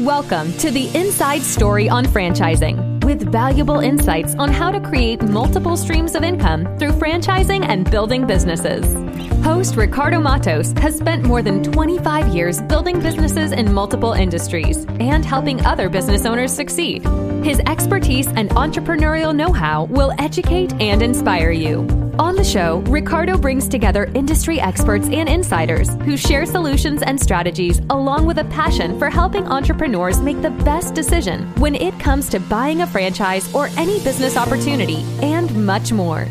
Welcome to the Inside Story on Franchising with valuable insights on how to create multiple streams of income through franchising and building businesses. Host Ricardo Matos has spent more than 25 years building businesses in multiple industries and helping other business owners succeed. His expertise and entrepreneurial know how will educate and inspire you. On the show, Ricardo brings together industry experts and insiders who share solutions and strategies along with a passion for helping entrepreneurs make the best decision when it comes to buying a franchise or any business opportunity and much more.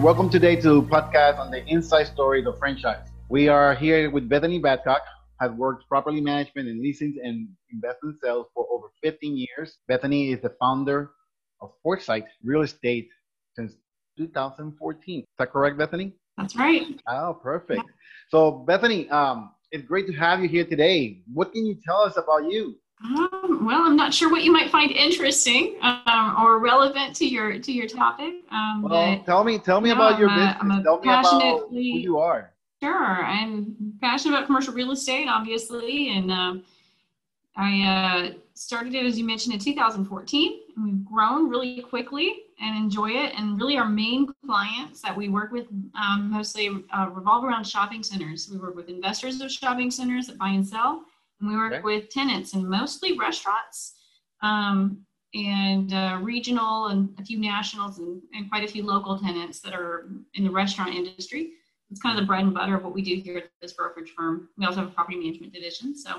Welcome today to podcast on the inside story of franchise. We are here with Bethany Babcock, has worked property management and leasing and investment sales for over 15 years. Bethany is the founder of Foresite Real Estate since 2014. Is that correct, Bethany? That's right. Oh, perfect. So, Bethany, um, it's great to have you here today. What can you tell us about you? Um, well, I'm not sure what you might find interesting um, or relevant to your to your topic. Um, well, tell me, tell me about your business. A, tell me about who you are. Sure, I'm passionate about commercial real estate, obviously, and um, I uh, started it as you mentioned in 2014. And we've grown really quickly and enjoy it. And really, our main clients that we work with um, mostly uh, revolve around shopping centers. We work with investors of shopping centers that buy and sell, and we work okay. with tenants and mostly restaurants. Um, and uh, regional and a few nationals and, and quite a few local tenants that are in the restaurant industry it's kind of the bread and butter of what we do here at this brokerage firm. We also have a property management division. So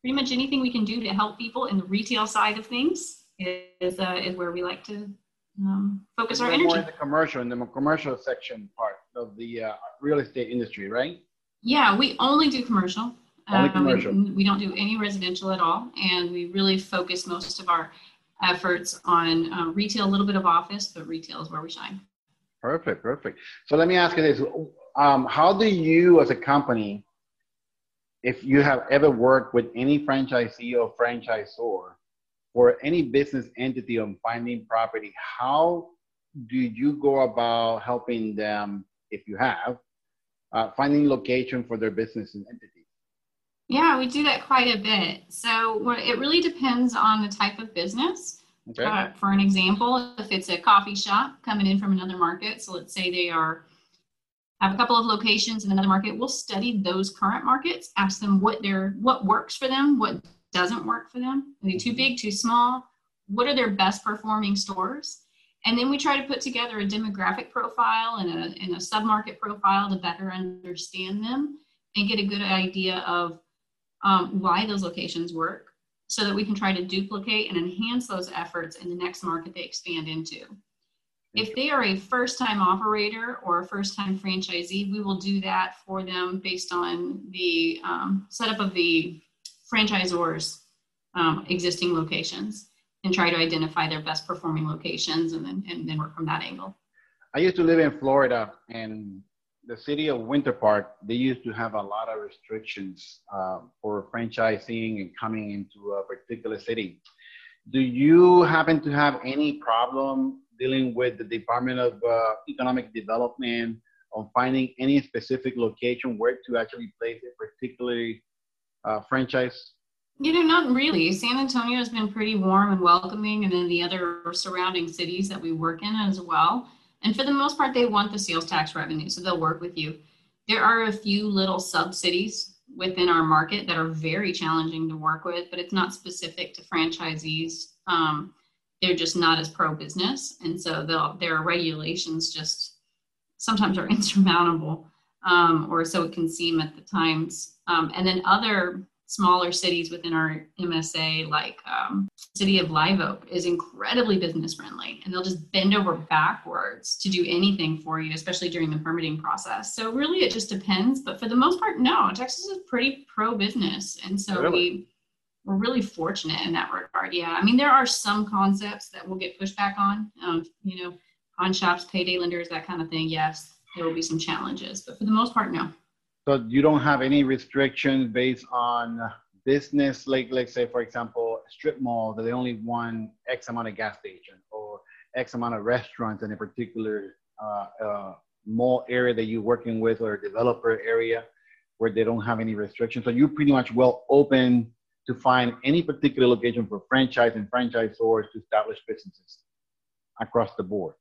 pretty much anything we can do to help people in the retail side of things is, uh, is where we like to um, focus our energy. More in the commercial, in the commercial section part of the uh, real estate industry, right? Yeah, we only do commercial. Only um, commercial. We, we don't do any residential at all, and we really focus most of our efforts on uh, retail, a little bit of office, but retail is where we shine. Perfect, perfect. So let me ask you this: um, how do you as a company if you have ever worked with any franchisee or franchisor or any business entity on finding property how do you go about helping them if you have uh, finding location for their business and entities yeah we do that quite a bit. So it really depends on the type of business. Okay. Uh, for an example if it's a coffee shop coming in from another market so let's say they are have a couple of locations in another market we'll study those current markets ask them what their what works for them what doesn't work for them. Are they too big too small what are their best performing stores? And then we try to put together a demographic profile and a, and a submarket profile to better understand them and get a good idea of um, why those locations work so that we can try to duplicate and enhance those efforts in the next market they expand into. If they are a first time operator or a first time franchisee, we will do that for them based on the um, setup of the franchisor's um, existing locations and try to identify their best performing locations and then, and then work from that angle. I used to live in Florida and the city of Winter Park, they used to have a lot of restrictions uh, for franchising and coming into a particular city. Do you happen to have any problem dealing with the Department of uh, Economic Development on finding any specific location where to actually place a particular uh, franchise? You know, not really. San Antonio has been pretty warm and welcoming, and then the other surrounding cities that we work in as well. And for the most part, they want the sales tax revenue, so they'll work with you. There are a few little sub cities within our market that are very challenging to work with, but it's not specific to franchisees. Um, they're just not as pro business and so their regulations just sometimes are insurmountable um, or so it can seem at the times um, and then other smaller cities within our msa like um, city of live oak is incredibly business friendly and they'll just bend over backwards to do anything for you especially during the permitting process so really it just depends but for the most part no texas is pretty pro business and so really? we we're really fortunate in that regard. Yeah, I mean, there are some concepts that will get pushed back on. Um, you know, pawn shops, payday lenders, that kind of thing. Yes, there will be some challenges, but for the most part, no. So you don't have any restrictions based on business, like let's say, for example, strip mall that they only want X amount of gas station or X amount of restaurants in a particular uh, uh, mall area that you're working with or developer area where they don't have any restrictions. So you're pretty much well open to find any particular location for franchise and franchise franchisors to establish businesses across the board?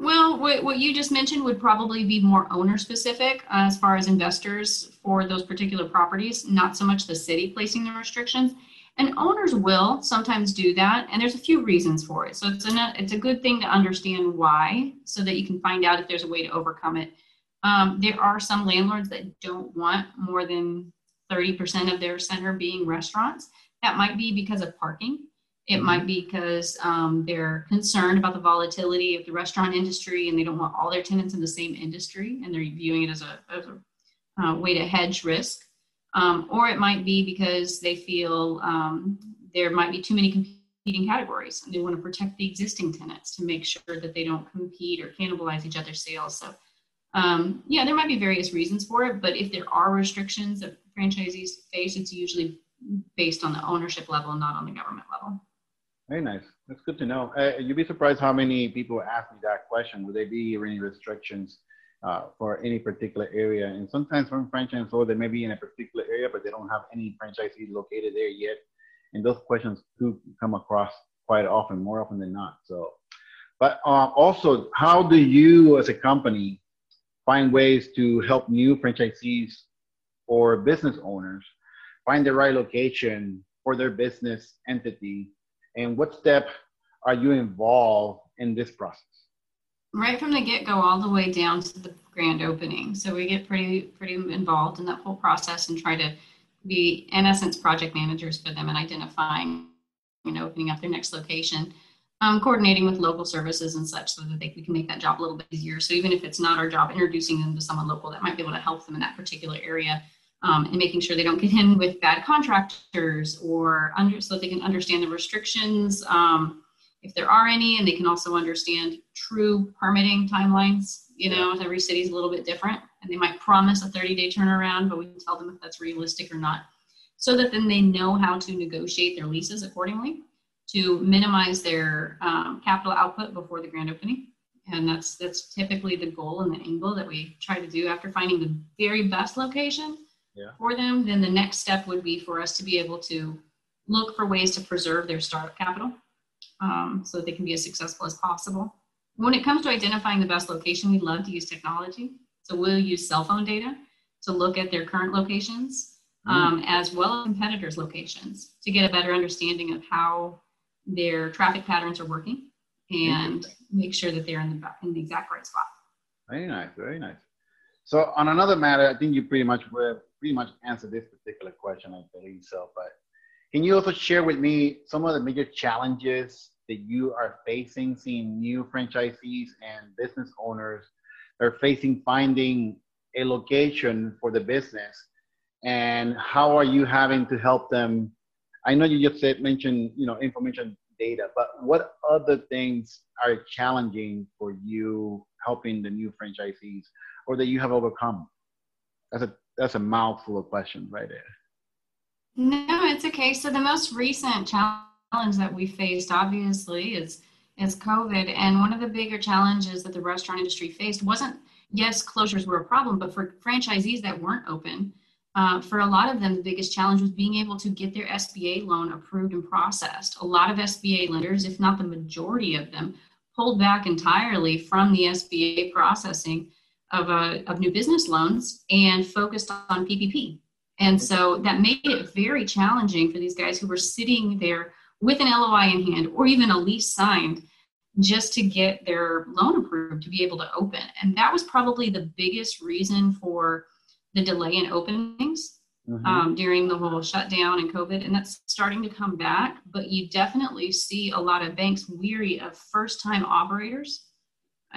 Well, what, what you just mentioned would probably be more owner specific uh, as far as investors for those particular properties, not so much the city placing the restrictions. And owners will sometimes do that, and there's a few reasons for it. So it's a it's a good thing to understand why, so that you can find out if there's a way to overcome it. Um, there are some landlords that don't want more than 30% of their center being restaurants. That might be because of parking. It might be because um, they're concerned about the volatility of the restaurant industry and they don't want all their tenants in the same industry and they're viewing it as a, as a uh, way to hedge risk. Um, or it might be because they feel um, there might be too many competing categories and they want to protect the existing tenants to make sure that they don't compete or cannibalize each other's sales. So, um, yeah, there might be various reasons for it, but if there are restrictions that franchisees face, it's usually based on the ownership level, not on the government level. Very nice. That's good to know. Uh, you'd be surprised how many people ask me that question. Would there be any restrictions uh, for any particular area? And sometimes from franchisor, they may be in a particular area, but they don't have any franchisees located there yet. And those questions do come across quite often, more often than not. So, but uh, also, how do you as a company find ways to help new franchisees or business owners find the right location for their business entity and what step are you involved in this process? Right from the get-go, all the way down to the grand opening. So we get pretty pretty involved in that whole process and try to be, in essence, project managers for them and identifying and opening up their next location. Um, coordinating with local services and such so that they, we can make that job a little bit easier. So even if it's not our job, introducing them to someone local that might be able to help them in that particular area um, and making sure they don't get in with bad contractors or under so that they can understand the restrictions um, if there are any and they can also understand true permitting timelines. You know every city is a little bit different and they might promise a 30 day turnaround but we can tell them if that's realistic or not. So that then they know how to negotiate their leases accordingly to minimize their um, capital output before the grand opening. And that's that's typically the goal and the angle that we try to do after finding the very best location yeah. for them, then the next step would be for us to be able to look for ways to preserve their startup capital um, so that they can be as successful as possible. When it comes to identifying the best location, we love to use technology. So we'll use cell phone data to look at their current locations mm. um, as well as competitors' locations to get a better understanding of how their traffic patterns are working and make sure that they're in the, in the exact right spot. Very nice, very nice. So on another matter, I think you pretty much were pretty much answered this particular question, I believe so. But can you also share with me some of the major challenges that you are facing, seeing new franchisees and business owners are facing finding a location for the business, and how are you having to help them? I know you just said mentioned you know information data, but what other things are challenging for you helping the new franchisees, or that you have overcome? That's a that's a mouthful of questions right there. No, it's okay. So the most recent challenge that we faced, obviously, is is COVID, and one of the bigger challenges that the restaurant industry faced wasn't yes, closures were a problem, but for franchisees that weren't open, uh, for a lot of them, the biggest challenge was being able to get their SBA loan approved and processed. A lot of SBA lenders, if not the majority of them, pulled back entirely from the SBA processing of, a, of new business loans and focused on PPP. And so that made it very challenging for these guys who were sitting there with an LOI in hand or even a lease signed just to get their loan approved to be able to open. And that was probably the biggest reason for the delay in openings mm-hmm. um, during the whole shutdown and COVID. And that's starting to come back. But you definitely see a lot of banks weary of first time operators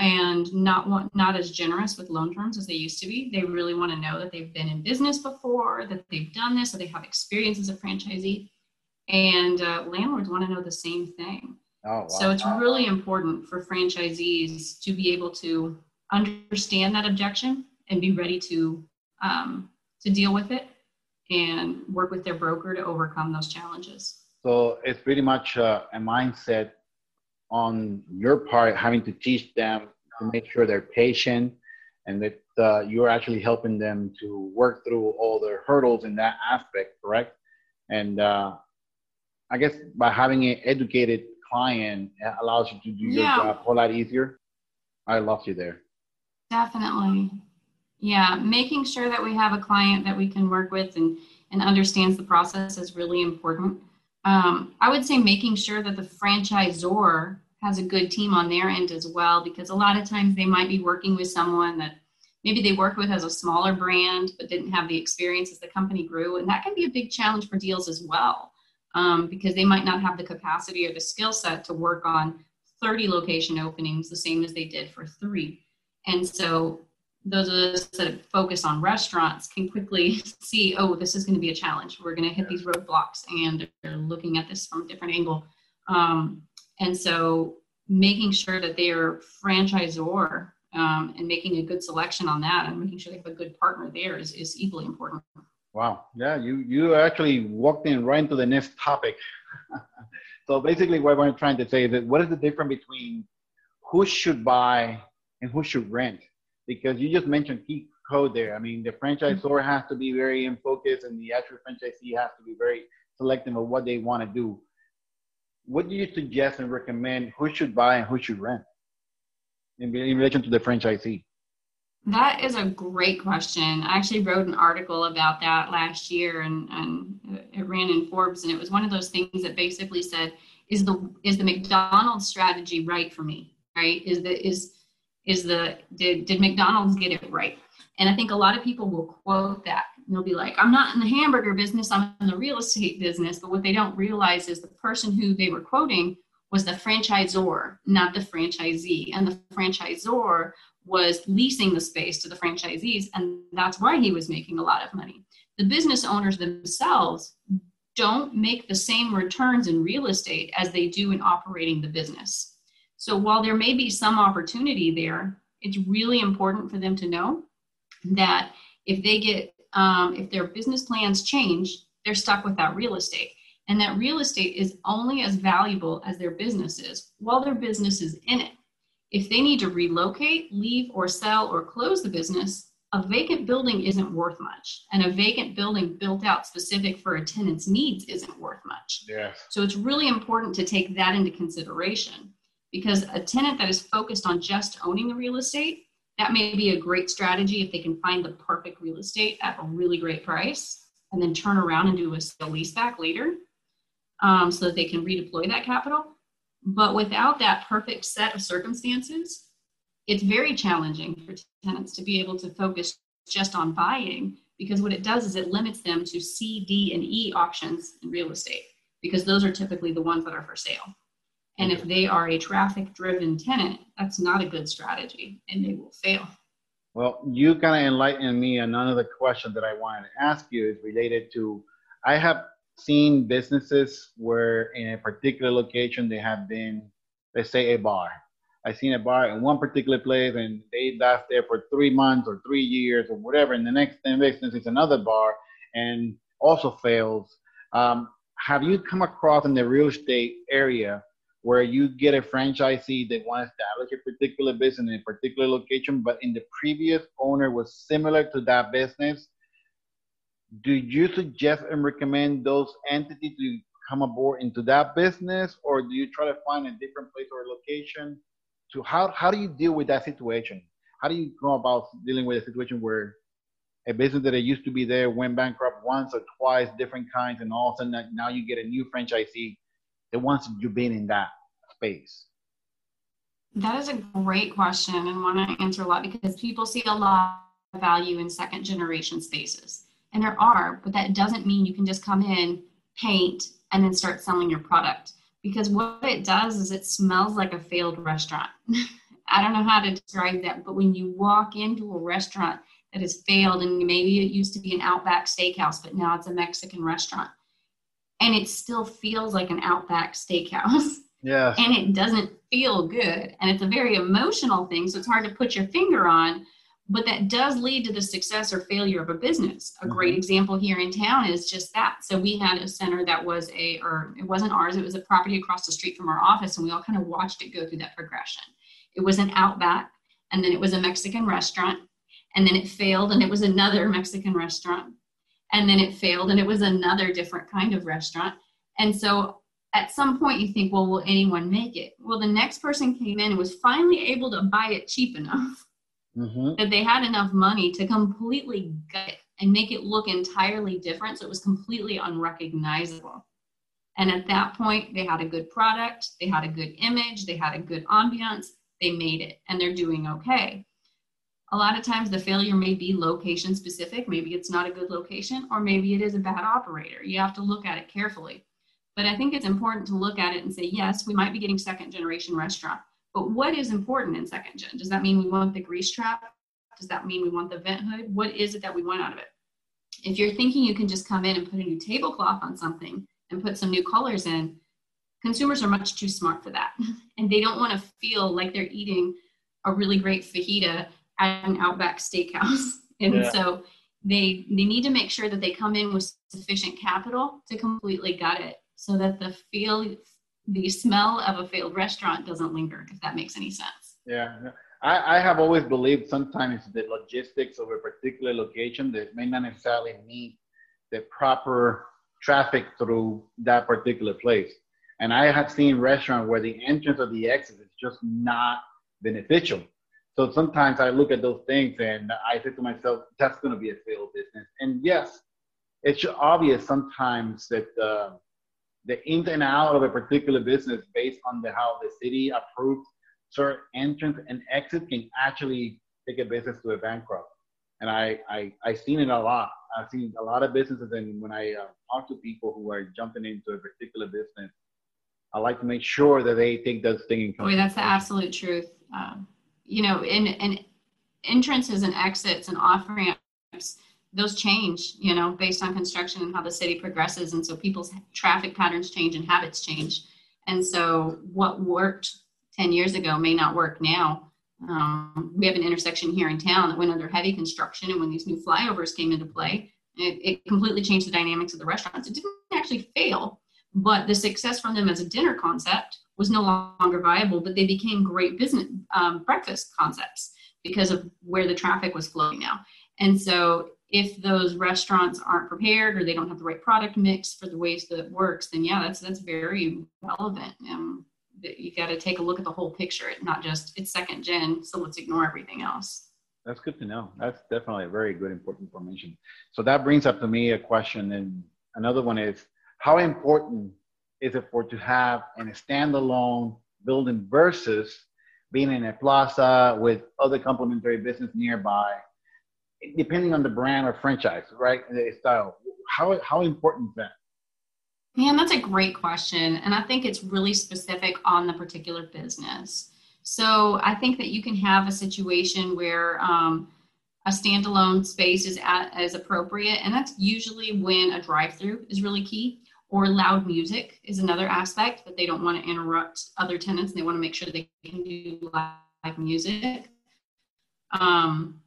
and not want, not as generous with loan terms as they used to be. They really want to know that they've been in business before, that they've done this, that they have experience as a franchisee. And uh, landlords want to know the same thing. Oh, wow. So it's really important for franchisees to be able to understand that objection and be ready to um, to deal with it and work with their broker to overcome those challenges. So it's pretty much uh, a mindset on your part having to teach them to make sure they're patient and that uh, you're actually helping them to work through all the hurdles in that aspect, correct? And uh, I guess by having an educated client allows you to do your job a whole lot easier. I lost you there. Definitely. Yeah, making sure that we have a client that we can work with and, and understands the process is really important. Um, I would say making sure that the franchisor has a good team on their end as well, because a lot of times they might be working with someone that maybe they worked with as a smaller brand but didn't have the experience as the company grew. And that can be a big challenge for deals as well, um, because they might not have the capacity or the skill set to work on 30 location openings the same as they did for three. And so those of us that focus on restaurants can quickly see, oh, this is going to be a challenge. We're going to hit these roadblocks, and they're looking at this from a different angle. Um, and so, making sure that they are franchisor um, and making a good selection on that, and making sure they have a good partner there is, is equally important. Wow, yeah, you you actually walked in right into the next topic. so basically, what we're trying to say is that what is the difference between who should buy and who should rent? Because you just mentioned key code there. I mean, the franchisor mm-hmm. has to be very in focus, and the actual franchisee has to be very selective of what they want to do. What do you suggest and recommend who should buy and who should rent in, in relation to the franchisee? That is a great question. I actually wrote an article about that last year, and, and it ran in Forbes, and it was one of those things that basically said, "Is the is the McDonald's strategy right for me? Right? Is the is is the did, did McDonald's get it right? And I think a lot of people will quote that. And they'll be like, I'm not in the hamburger business, I'm in the real estate business. But what they don't realize is the person who they were quoting was the franchisor, not the franchisee. And the franchisor was leasing the space to the franchisees, and that's why he was making a lot of money. The business owners themselves don't make the same returns in real estate as they do in operating the business. So while there may be some opportunity there, it's really important for them to know that if they get, um, if their business plans change, they're stuck with that real estate. And that real estate is only as valuable as their business is while their business is in it. If they need to relocate, leave, or sell or close the business, a vacant building isn't worth much. And a vacant building built out specific for a tenant's needs isn't worth much. Yes. So it's really important to take that into consideration because a tenant that is focused on just owning the real estate that may be a great strategy if they can find the perfect real estate at a really great price and then turn around and do a sale leaseback later um, so that they can redeploy that capital. But without that perfect set of circumstances it's very challenging for tenants to be able to focus just on buying because what it does is it limits them to c d and e options in real estate because those are typically the ones that are for sale and if they are a traffic driven tenant, that's not a good strategy and they will fail. Well, you kind of enlightened me. And another question that I wanted to ask you is related to I have seen businesses where in a particular location they have been, let's say, a bar. I've seen a bar in one particular place and they last there for three months or three years or whatever. And the next business is another bar and also fails. Um, have you come across in the real estate area where you get a franchisee that wants to establish a particular business in a particular location, but in the previous owner was similar to that business, do you suggest and recommend those entities to come aboard into that business, or do you try to find a different place or location? To how how do you deal with that situation? How do you go about dealing with a situation where a business that used to be there went bankrupt once or twice, different kinds, and all of a sudden now you get a new franchisee that wants you being in that space? That is a great question and one I answer a lot because people see a lot of value in second generation spaces. And there are, but that doesn't mean you can just come in, paint, and then start selling your product. Because what it does is it smells like a failed restaurant. I don't know how to describe that, but when you walk into a restaurant that has failed, and maybe it used to be an Outback steakhouse, but now it's a Mexican restaurant, and it still feels like an Outback steakhouse. Yeah. And it doesn't feel good. And it's a very emotional thing. So it's hard to put your finger on, but that does lead to the success or failure of a business. A mm-hmm. great example here in town is just that. So we had a center that was a, or it wasn't ours, it was a property across the street from our office. And we all kind of watched it go through that progression. It was an Outback, and then it was a Mexican restaurant, and then it failed, and it was another Mexican restaurant and then it failed and it was another different kind of restaurant. And so at some point you think well will anyone make it? Well the next person came in and was finally able to buy it cheap enough mm-hmm. that they had enough money to completely gut it and make it look entirely different so it was completely unrecognizable. And at that point they had a good product they had a good image they had a good ambiance they made it and they're doing okay a lot of times the failure may be location specific maybe it's not a good location or maybe it is a bad operator you have to look at it carefully but I think it's important to look at it and say, yes, we might be getting second generation restaurant, but what is important in second gen? Does that mean we want the grease trap? Does that mean we want the vent hood? What is it that we want out of it? If you're thinking you can just come in and put a new tablecloth on something and put some new colors in, consumers are much too smart for that. And they don't want to feel like they're eating a really great fajita at an Outback steakhouse. And yeah. so they they need to make sure that they come in with sufficient capital to completely gut it so that the feel the smell of a failed restaurant doesn't linger if that makes any sense yeah I, I have always believed sometimes the logistics of a particular location that may not necessarily meet the proper traffic through that particular place and i have seen restaurants where the entrance or the exit is just not beneficial so sometimes i look at those things and i say to myself that's going to be a failed business and yes it's obvious sometimes that uh, the in and out of a particular business based on the how the city approves certain entrance and exit can actually take a business to a bankrupt. And I, I, I've seen it a lot. I've seen a lot of businesses, and when I uh, talk to people who are jumping into a particular business, I like to make sure that they take those things. Boy, that's the absolute truth. Um, you know, in, in entrances and exits and off ramps, those change, you know, based on construction and how the city progresses. And so people's traffic patterns change and habits change. And so what worked 10 years ago may not work now. Um, we have an intersection here in town that went under heavy construction. And when these new flyovers came into play, it, it completely changed the dynamics of the restaurants. It didn't actually fail, but the success from them as a dinner concept was no longer viable, but they became great business um, breakfast concepts because of where the traffic was flowing now. And so if those restaurants aren't prepared or they don't have the right product mix for the ways that it works, then yeah, that's that's very relevant. Um, you got to take a look at the whole picture, not just it's second gen, so let's ignore everything else. That's good to know. That's definitely a very good important information. So that brings up to me a question, and another one is how important is it for to have in a standalone building versus being in a plaza with other complementary business nearby depending on the brand or franchise, right? The style. How how important is that? Man, that's a great question. And I think it's really specific on the particular business. So I think that you can have a situation where um, a standalone space is at, as appropriate. And that's usually when a drive through is really key, or loud music is another aspect that they don't want to interrupt other tenants. They want to make sure they can do live music. Um,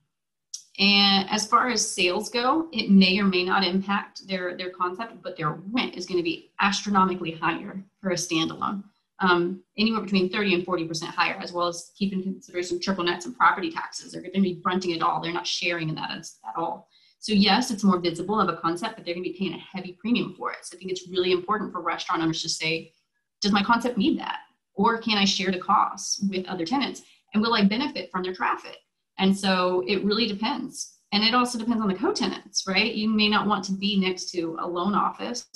and as far as sales go, it may or may not impact their, their concept, but their rent is going to be astronomically higher for a standalone. Um, anywhere between 30 and 40% higher, as well as keeping consideration triple nets and property taxes. They're going to be fronting it all. They're not sharing in that at all. So yes, it's more visible of a concept, but they're going to be paying a heavy premium for it. So I think it's really important for restaurant owners to say, does my concept need that? Or can I share the costs with other tenants? And will I benefit from their traffic? And so it really depends. And it also depends on the co-tenants, right? You may not want to be next to a loan office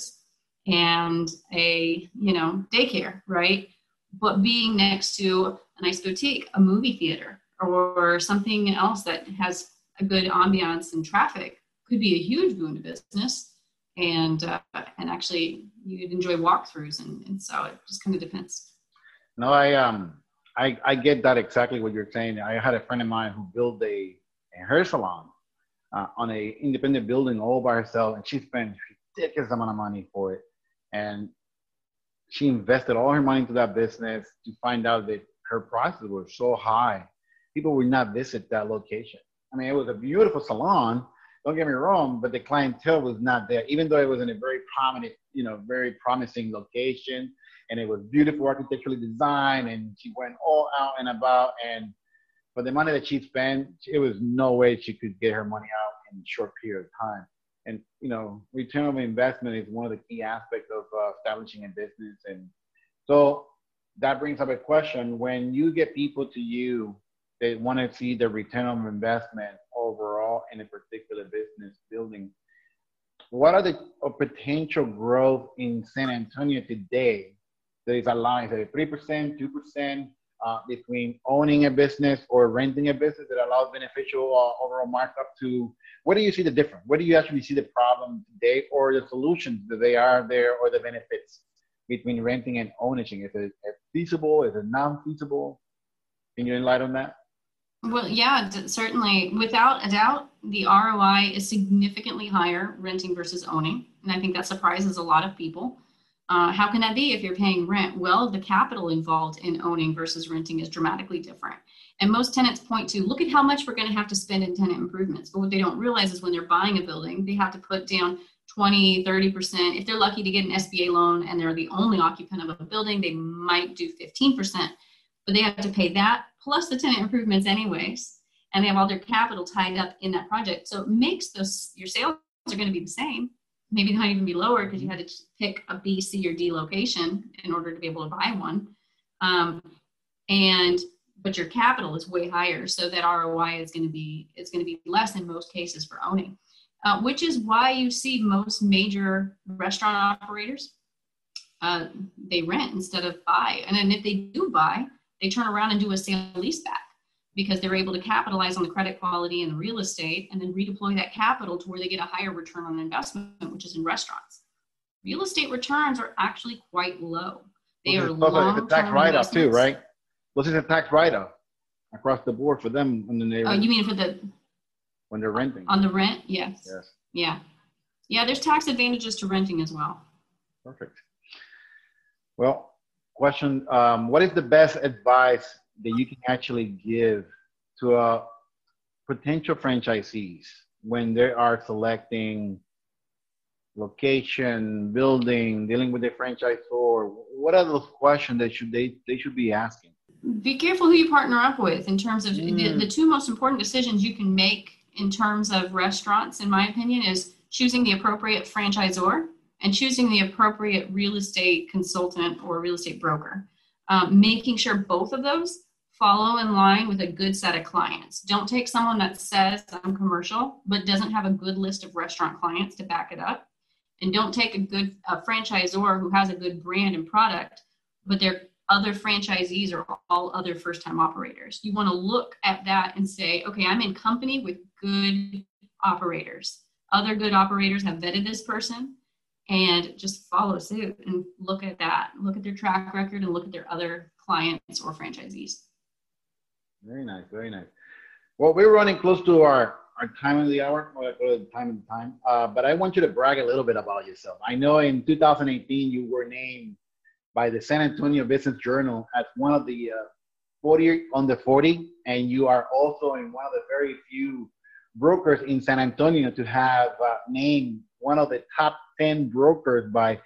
and a, you know, daycare, right? But being next to a nice boutique, a movie theater, or something else that has a good ambiance and traffic could be a huge boon to business. And uh, and actually, you'd enjoy walkthroughs, and, and so it just kind of depends. No, I um I, I get that exactly what you're saying. I had a friend of mine who built a, a hair salon uh, on a independent building all by herself, and she spent ridiculous amount of money for it. And she invested all her money into that business to find out that her prices were so high, people would not visit that location. I mean, it was a beautiful salon. Don't get me wrong, but the clientele was not there, even though it was in a very prominent, you know, very promising location and it was beautiful architecturally designed and she went all out and about and for the money that she spent it was no way she could get her money out in a short period of time and you know, return on investment is one of the key aspects of uh, establishing a business. And so that brings up a question: when you get people to you, they want to see the return on investment overall in a particular business building. What are the potential growth in San Antonio today that is three percent, two percent? uh, between owning a business or renting a business that allows beneficial uh, overall markup to what do you see the difference What do you actually see the problem today or the solutions that they are there or the benefits between renting and owning? is it feasible is it non-feasible can you enlighten that well yeah certainly without a doubt the roi is significantly higher renting versus owning and i think that surprises a lot of people uh, how can that be if you're paying rent? Well, the capital involved in owning versus renting is dramatically different. And most tenants point to look at how much we're going to have to spend in tenant improvements. But what they don't realize is when they're buying a building, they have to put down 20, 30%. If they're lucky to get an SBA loan and they're the only occupant of a building, they might do 15%. But they have to pay that plus the tenant improvements, anyways. And they have all their capital tied up in that project. So it makes those, your sales are going to be the same maybe not even be lower because you had to pick a B, C, or D location in order to be able to buy one. Um, and but your capital is way higher, so that ROI is going to be is going to be less in most cases for owning, uh, which is why you see most major restaurant operators uh, they rent instead of buy, and then if they do buy, they turn around and do a sale lease back because they're able to capitalize on the credit quality and the real estate and then redeploy that capital to where they get a higher return on investment, which is in restaurants. Real estate returns are actually quite low. They well, are long It's a tax write-off too, right? Well, this is a tax write-off across the board for them when they. Oh, you mean for the? When they're renting. On the rent, yes. Yes. Yeah, yeah. There's tax advantages to renting as well. Perfect. Well, question: um, What is the best advice that you can actually give to a potential franchisees when they are selecting location, building, dealing with the franchisor? What are those questions that should they they should be asking? Be careful who you partner up with in terms of mm. the, the two most important decisions you can make in terms of restaurants, in my opinion, is choosing the appropriate franchisor and choosing the appropriate real estate consultant or real estate broker. Um, making sure both of those follow in line with a good set of clients. Don't take someone that says I'm commercial but doesn't have a good list of restaurant clients to back it up. And don't take a good a franchisor who has a good brand and product, but their other franchisees are all other first time operators. You want to look at that and say, okay, I'm in company with good operators. Other good operators have vetted this person and just follow suit and look at that. Look at their track record and look at their other clients or franchisees. Very nice, very nice. Well, we're running close to our, our time of the hour, or the time of the time. Uh, but I want you to brag a little bit about yourself. I know in 2018 you were named by the San Antonio Business Journal as one of the uh, 40 on the 40, and you are also in one of the very few brokers in San Antonio to have uh, named one of the top 10 brokers by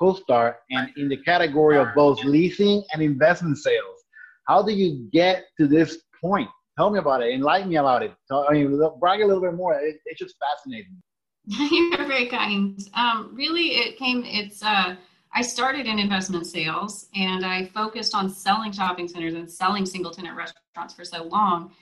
CoStar and in the category of both leasing and investment sales. How do you get to this point? Tell me about it. Enlighten me about it. I mean, brag a little bit more. It, it's just fascinating. You're very kind. Um, really, it came. It's. Uh, I started in investment sales, and I focused on selling shopping centers and selling single tenant restaurants for so long.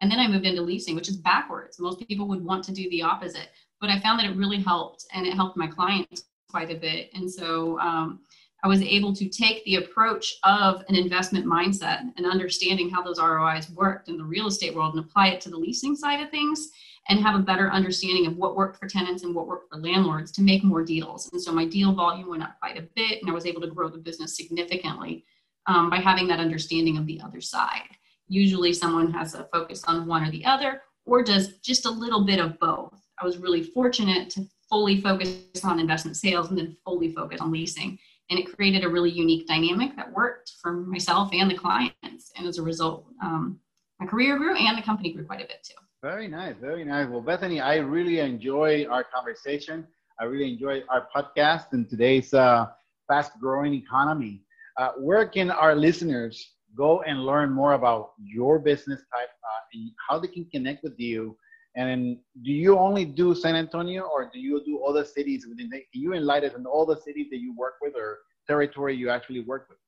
And then I moved into leasing, which is backwards. Most people would want to do the opposite, but I found that it really helped, and it helped my clients quite a bit. And so um, I was able to take the approach of an investment mindset and understanding how those ROIs worked in the real estate world and apply it to the leasing side of things and have a better understanding of what worked for tenants and what worked for landlords to make more deals. And so my deal volume went up quite a bit and I was able to grow the business significantly um, by having that understanding of the other side. Usually someone has a focus on one or the other or does just a little bit of both. I was really fortunate to fully focus on investment sales and then fully focus on leasing. And it created a really unique dynamic that worked for myself and the clients. And as a result um, my career grew and the company grew quite a bit too. Very nice very nice. Well bethany i really enjoy our conversation. I really enjoy our podcast in today's uh, fast growing economy. Uh, where can our listeners go and learn more about your business type uh, and how they can connect with you And do you only do San Antonio, or do you do other cities within? The, can you enlighten us on all the cities that you work with, or territory you actually work with?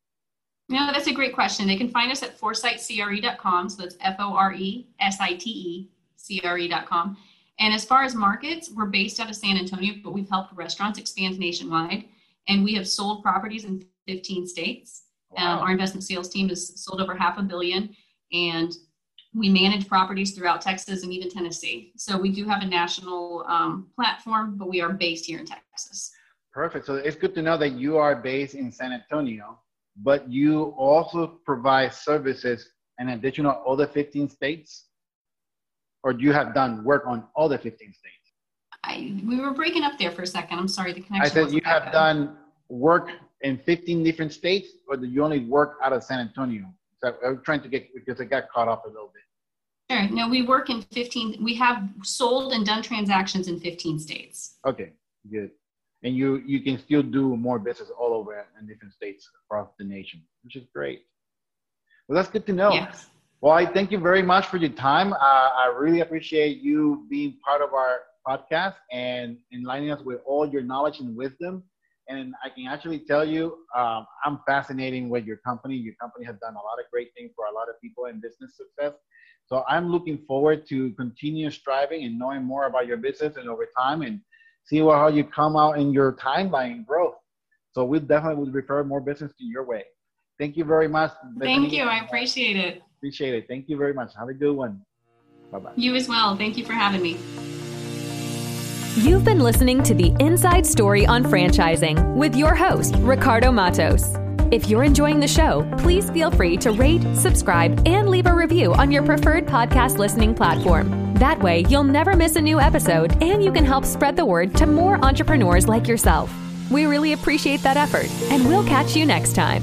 No, that's a great question. They can find us at foresitecre.com. So that's F O R E S I T E C R E.com. And as far as markets, we're based out of San Antonio, but we've helped restaurants expand nationwide. And we have sold properties in 15 states. Wow. Um, our investment sales team has sold over half a billion. And we manage properties throughout Texas and even Tennessee. So we do have a national um, platform, but we are based here in Texas. Perfect. So it's good to know that you are based in San Antonio, but you also provide services in additional other 15 states? Or do you have done work on all the 15 states? I, we were breaking up there for a second. I'm sorry, the connection. I said you have good. done work in 15 different states, or do you only work out of San Antonio? So I'm trying to get because I got caught up a little bit. Sure. No, we work in 15. We have sold and done transactions in 15 states. Okay, good. And you you can still do more business all over in different states across the nation, which is great. Well, that's good to know. Yes. Well, I thank you very much for your time. Uh, I really appreciate you being part of our podcast and enlightening us with all your knowledge and wisdom. And I can actually tell you, um, I'm fascinating with your company. Your company has done a lot of great things for a lot of people in business success. So I'm looking forward to continue striving and knowing more about your business and over time and see how you come out in your timeline growth. So we definitely would refer more business to your way. Thank you very much. Thank you. I appreciate it. Appreciate it. Thank you very much. Have a good one. Bye bye. You as well. Thank you for having me. You've been listening to the Inside Story on Franchising with your host, Ricardo Matos. If you're enjoying the show, please feel free to rate, subscribe, and leave a review on your preferred podcast listening platform. That way, you'll never miss a new episode and you can help spread the word to more entrepreneurs like yourself. We really appreciate that effort, and we'll catch you next time.